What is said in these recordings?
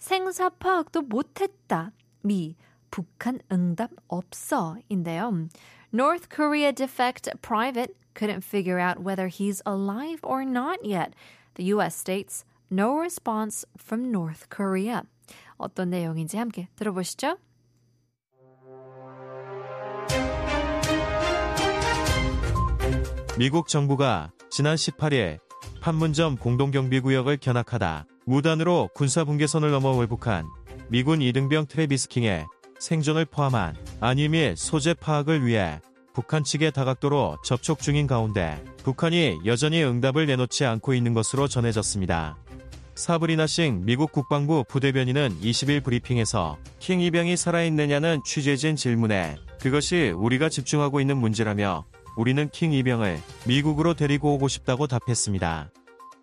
생사 파악도 못했다. 미 북한 응답 없어 인데요. North Korea defect private couldn't figure out whether he's alive or not yet. The US states no response from North Korea. 어떤 내용인지 함께 들어보시죠. 미국 정부가 지난 18일 판문점 공동경비구역을 견학하다 무단으로 군사분계선을 넘어 월북한 미군 이등병 트레비스 킹의 생존을 포함한 및 소재 파악을 위해 북한 측의 다각도로 접촉 중인 가운데 북한이 여전히 응답을 내놓지 않고 있는 것으로 전해졌습니다. 사브리나 싱 미국 국방부 부대변인은 20일 브리핑에서 킹 이병이 살아있느냐는 취재진 질문에 그것이 우리가 집중하고 있는 문제라며 우리는 킹 이병을 미국으로 데리고 오고 싶다고 답했습니다.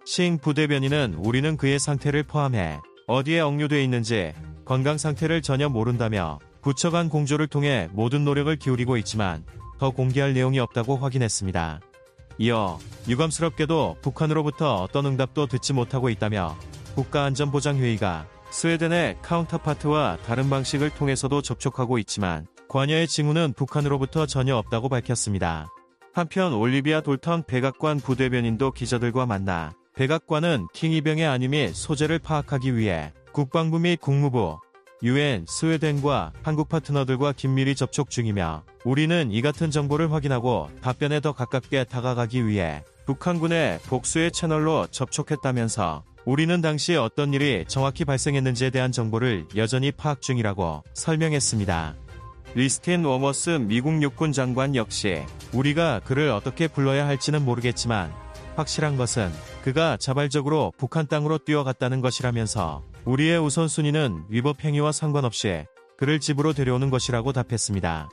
싱 부대변인은 우리는 그의 상태를 포함해 어디에 억류돼 있는지 건강 상태를 전혀 모른다며 부처 간 공조를 통해 모든 노력을 기울이고 있지만 더 공개할 내용이 없다고 확인했습니다. 이어 유감스럽게도 북한으로부터 어떤 응답도 듣지 못하고 있다며 국가안전보장회의가 스웨덴의 카운터파트와 다른 방식을 통해서도 접촉하고 있지만 관여의 징후는 북한으로부터 전혀 없다고 밝혔습니다. 한편 올리비아 돌턴 백악관 부대변인도 기자들과 만나 백악관은 킹이병의 및 소재를 파악하기 위해 국방부 및 국무부, 유엔, 스웨덴과 한국 파트너들과 긴밀히 접촉 중이며 우리는 이 같은 정보를 확인하고 답변에 더 가깝게 다가가기 위해 북한군의 복수의 채널로 접촉했다면서 우리는 당시 어떤 일이 정확히 발생했는지에 대한 정보를 여전히 파악 중이라고 설명했습니다. 리스틴 워머스 미국 육군 장관 역시 우리가 그를 어떻게 불러야 할지는 모르겠지만 확실한 것은 그가 자발적으로 북한 땅으로 뛰어갔다는 것이라면서 우리의 우선순위는 위법 행위와 상관없이 그를 집으로 데려오는 것이라고 답했습니다.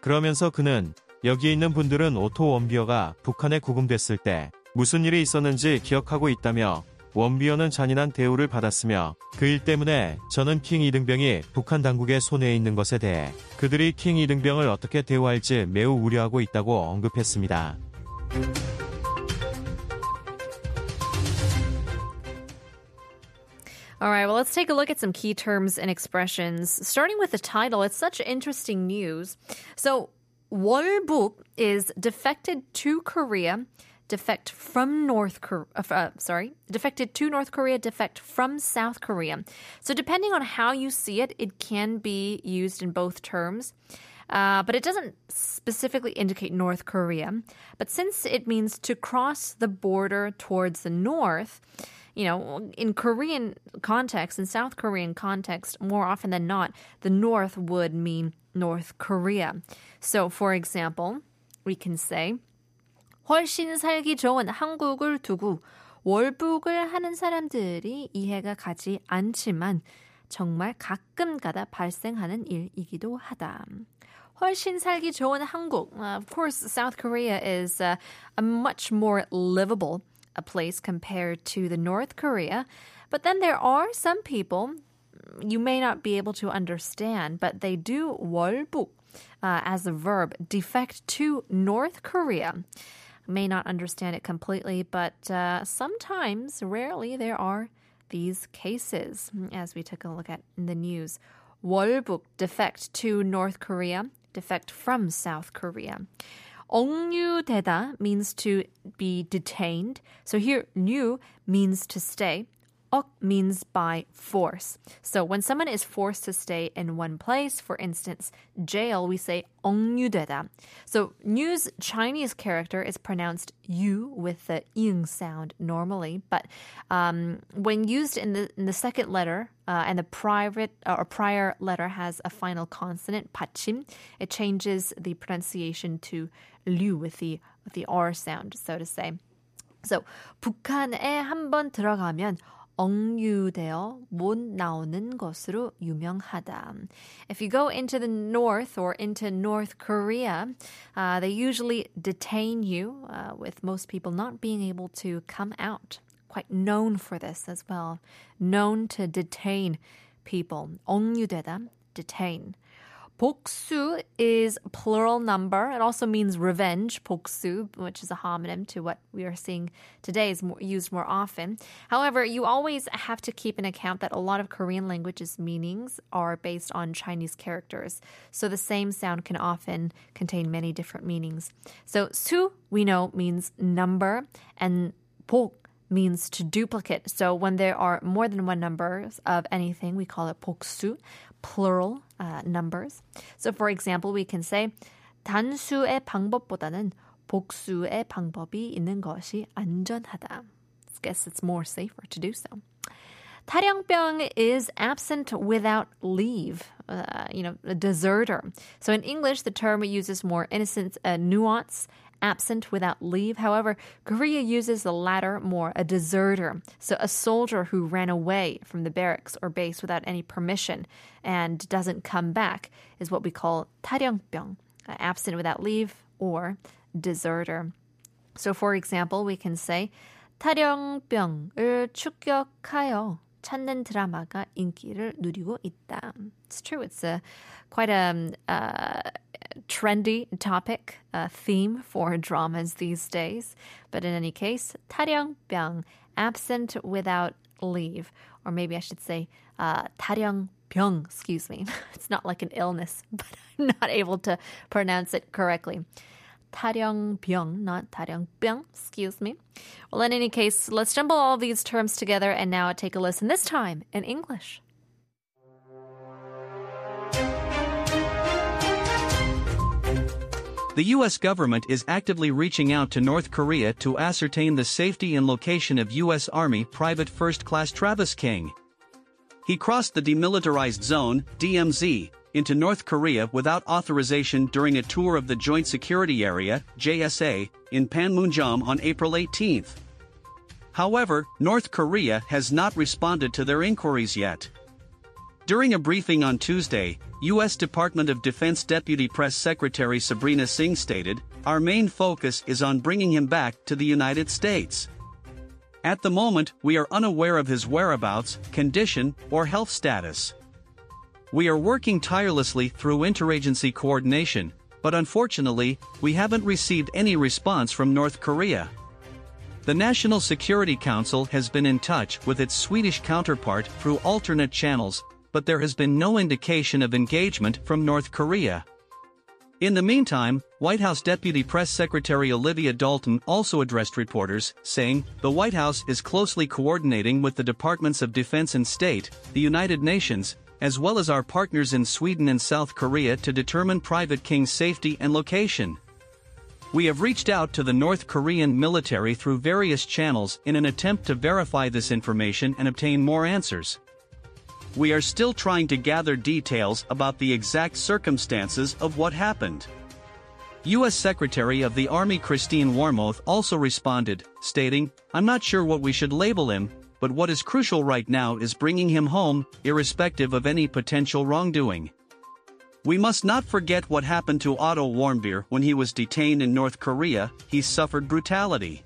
그러면서 그는 여기에 있는 분들은 오토 원비어가 북한에 구금됐을 때 무슨 일이 있었는지 기억하고 있다며 원비어는 잔인한 대우를 받았으며 그 일 때문에 저는 킹 이등병이 북한 당국의 손에 있는 것에 대해 그들이 킹 이등병을 어떻게 대우할지 매우 우려하고 있다고 언급했습니다. All right, well, let's take a look at some key terms and expressions. Starting with the title, it's such interesting news. So, 월북 is defected to Korea, defect from North Korea, uh, sorry, defected to North Korea, defect from South Korea. So, depending on how you see it, it can be used in both terms. Uh, but it doesn't specifically indicate North Korea. But since it means to cross the border towards the north, you know, in Korean context, in South Korean context, more often than not, the North would mean North Korea. So, for example, we can say, 훨씬 살기 좋은 한국을 두고 월북을 하는 사람들이 이해가 가지 않지만 정말 가끔 가다 발생하는 일이기도 하다. 훨씬 살기 좋은 한국. Uh, of course, South Korea is uh, a much more livable a place compared to the North Korea. But then there are some people you may not be able to understand, but they do 월북 uh, as a verb, defect to North Korea. May not understand it completely, but uh, sometimes, rarely, there are these cases, as we took a look at in the news. 월북, defect to North Korea, defect from South Korea. 억류되다 means to be detained. So here, 류 means to stay. 억 means by force. So when someone is forced to stay in one place, for instance, jail, we say 억류되다. So 뉴's Chinese character is pronounced 유 with the ing sound normally, but um, when used in the in the second letter uh, and the private uh, or prior letter has a final consonant 받침, it changes the pronunciation to 류 with the with the r sound, so to say. So 북한에 한번 들어가면 억류되어 못 나오는 것으로 유명하다. If you go into the north or into North Korea, uh, they usually detain you, uh, with most people not being able to come out. Quite known for this as well. Known to detain people. 억류되다, detain. 복수 is plural number. It also means revenge, 복수, which is a homonym to what we are seeing today is more, used more often. However, you always have to keep in account that a lot of Korean languages meanings are based on Chinese characters. So the same sound can often contain many different meanings. So 수 we know means number and 복 means to duplicate. So when there are more than one number of anything, we call it 복수, plural uh, numbers. So for example, we can say 단수의 방법보다는 복수의 방법이 있는 것이 안전하다. I guess it's more safer to do so. 탈영병 is absent without leave. Uh, you know, a deserter. So in English, the term uses more innocent uh, nuance, absent without leave. However, Korea uses the latter more, a deserter. So a soldier who ran away from the barracks or base without any permission and doesn't come back is what we call 탈영병, uh, absent without leave or deserter. So for example, we can say 타령병을 추격하여 찾는 드라마가 인기를 누리고 있다. It's true. It's a quite a uh, trendy topic, uh, theme for dramas these days. But in any case, 탈영병, absent without leave. Or maybe I should say uh, 탈영병, excuse me. It's not like an illness, but I'm not able to pronounce it correctly. 탈영병, not 타령병, excuse me. Well, in any case, let's jumble all these terms together and now take a listen, this time in English. The U.S. government is actively reaching out to North Korea to ascertain the safety and location of U.S. Army Private First Class Travis King. He crossed the Demilitarized Zone, DMZ, into North Korea without authorization during a tour of the Joint Security Area, JSA, in Panmunjom on April 18. However, North Korea has not responded to their inquiries yet. During a briefing on Tuesday, U.S. Department of Defense Deputy Press Secretary Sabrina Singh stated, Our main focus is on bringing him back to the United States. At the moment, we are unaware of his whereabouts, condition, or health status. We are working tirelessly through interagency coordination, but unfortunately, we haven't received any response from North Korea. The National Security Council has been in touch with its Swedish counterpart through alternate channels, but there has been no indication of engagement from North Korea. In the meantime, White House Deputy Press Secretary Olivia Dalton also addressed reporters, saying, The White House is closely coordinating with the Departments of Defense and State, the United Nations, as well as our partners in Sweden and South Korea to determine Private King's safety and location. We have reached out to the North Korean military through various channels in an attempt to verify this information and obtain more answers we are still trying to gather details about the exact circumstances of what happened. U.S. Secretary of the Army Christine Wormuth also responded, stating, I'm not sure what we should label him, but what is crucial right now is bringing him home, irrespective of any potential wrongdoing. We must not forget what happened to Otto Warmbier when he was detained in North Korea, he suffered brutality.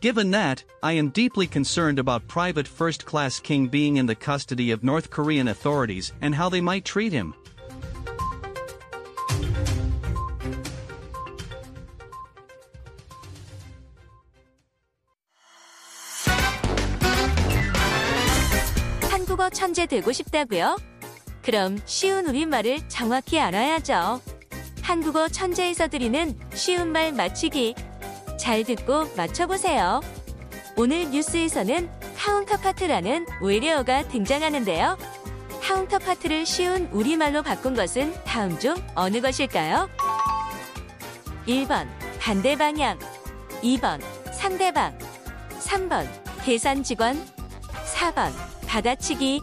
Given that, I am deeply concerned about Private First Class King being in the custody of North Korean authorities and how they might treat him. 되고 싶다고요? 그럼 쉬운 우리말을 정확히 알아야죠. 한국어 천재에서 드리는 쉬운 말 맞추기 잘 듣고 맞춰보세요. 오늘 뉴스에서는 카운터파트라는 외래어가 등장하는데요. 카운터파트를 쉬운 우리말로 바꾼 것은 다음 중 어느 것일까요? 1번 반대 방향 2번 상대방 3번 계산 직원 4번 받아치기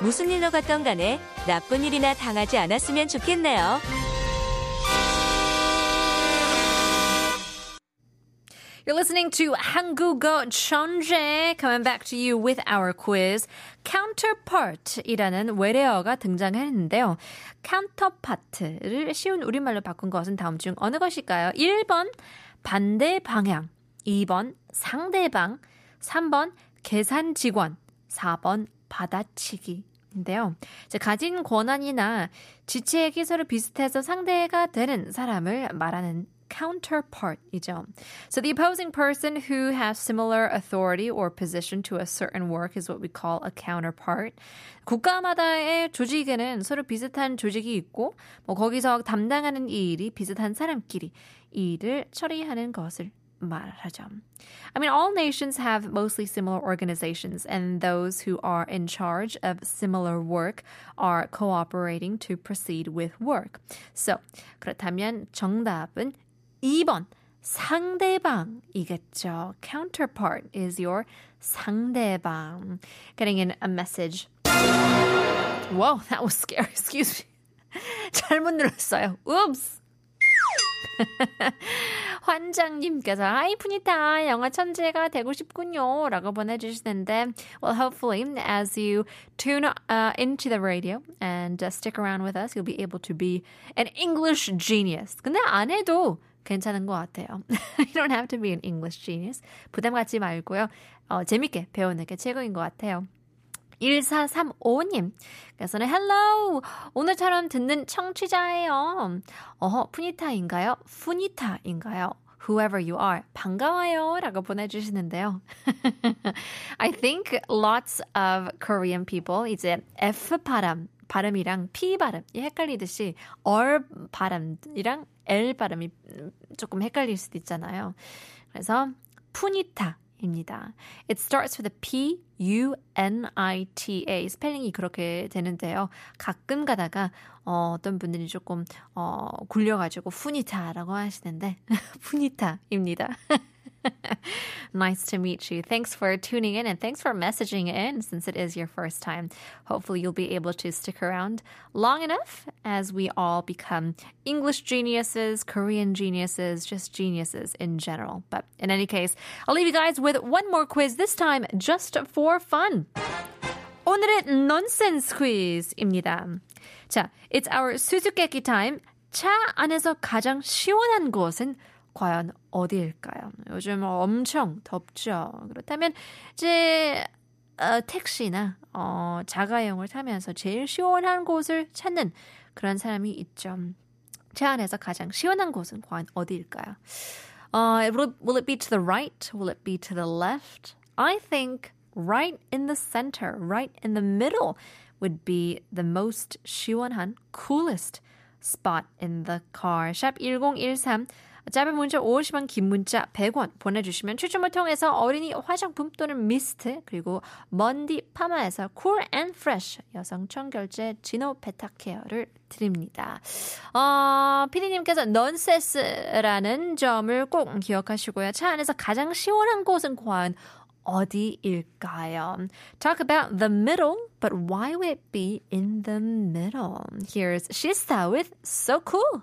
무슨 일로 갔던 간에 나쁜 일이나 당하지 않았으면 좋겠네요. You're listening to 한국어 천재 coming back to you with our quiz. counterpart이라는 외래어가 등장했는데요. counterpart를 쉬운 우리말로 바꾼 것은 다음 중 어느 것일까요? 1번 반대 방향, 2번 상대방, 3번 계산 직원, 4번 받아치기. 인데요. 이제 가진 권한이나 지체의 서로 비슷해서 상대가 되는 사람을 말하는 counterpart이죠. So the opposing person who has similar authority or position to a certain work is what we call a counterpart. 국가마다의 조직에는 서로 비슷한 조직이 있고 뭐 거기서 담당하는 이 일이 비슷한 사람끼리 일을 처리하는 것을 말하죠. I mean, all nations have mostly similar organizations, and those who are in charge of similar work are cooperating to proceed with work. So, 그렇다면 정답은 2번 상대방이겠죠. Counterpart is your 상대방. Getting in a message. Whoa, that was scary. Excuse me. 잘못 눌렀어요. Oops. 환장님께서 아이 푸니타 영어 천재가 되고 싶군요 라고 보내주시는데 well hopefully as you tune uh, into the radio and uh, stick around with us you'll be able to be an English genius 근데 안 해도 괜찮은 것 같아요. you don't have to be an English genius. 부담 갖지 말고요. 어, 재밌게 배우는 게 최고인 것 같아요. 1435님. 그래서는 hello. 오늘처럼 듣는 청취자예요. 어허, 푸니타인가요? 푸니타인가요? Whoever you are. 반가워요. 라고 보내주시는데요. I think lots of Korean people 이제 F 발음, 발음이랑 P 발음 이 헷갈리듯이 R 발음이랑 L 발음이 조금 헷갈릴 수도 있잖아요. 그래서 푸니타 입니다. It starts with a P U N I T A 스펠링이 그렇게 되는데요. 가끔 가다가 어, 어떤 분들이 조금 어, 굴려가지고 푸니타라고 하시는데 푸니타입니다. nice to meet you. Thanks for tuning in and thanks for messaging in since it is your first time. Hopefully, you'll be able to stick around long enough as we all become English geniuses, Korean geniuses, just geniuses in general. But in any case, I'll leave you guys with one more quiz, this time just for fun. 오늘의 nonsense quiz입니다. 자, it's our 수수께끼 time. 차 안에서 가장 시원한 곳은 과연 어디일까요? 요즘 엄청 덥죠. 그렇다면 이제 어, 택시나 어, 자가용을 타면서 제일 시원한 곳을 찾는 그런 사람이 있죠. 제 안에서 가장 시원한 곳은 과연 어디일까요? Uh, will, will it be to the right? Will it be to the left? I think right in the center, right in the middle would be the most 시원한, coolest spot in the car. 샵 1013 짧은 문자 50원, 긴 문자 100원 보내주시면 추첨을 통해서 어린이 화장품 또는 미스트 그리고 먼디 파마에서 Cool and Fresh 여성 청결제 지노 베타 케어를 드립니다. 어, 피디님께서 넌세스라는 점을 꼭 기억하시고요. 차 안에서 가장 시원한 곳은 과연 어디일까요? Talk about the middle, but why would it be in the middle? Here's Shista with So Cool.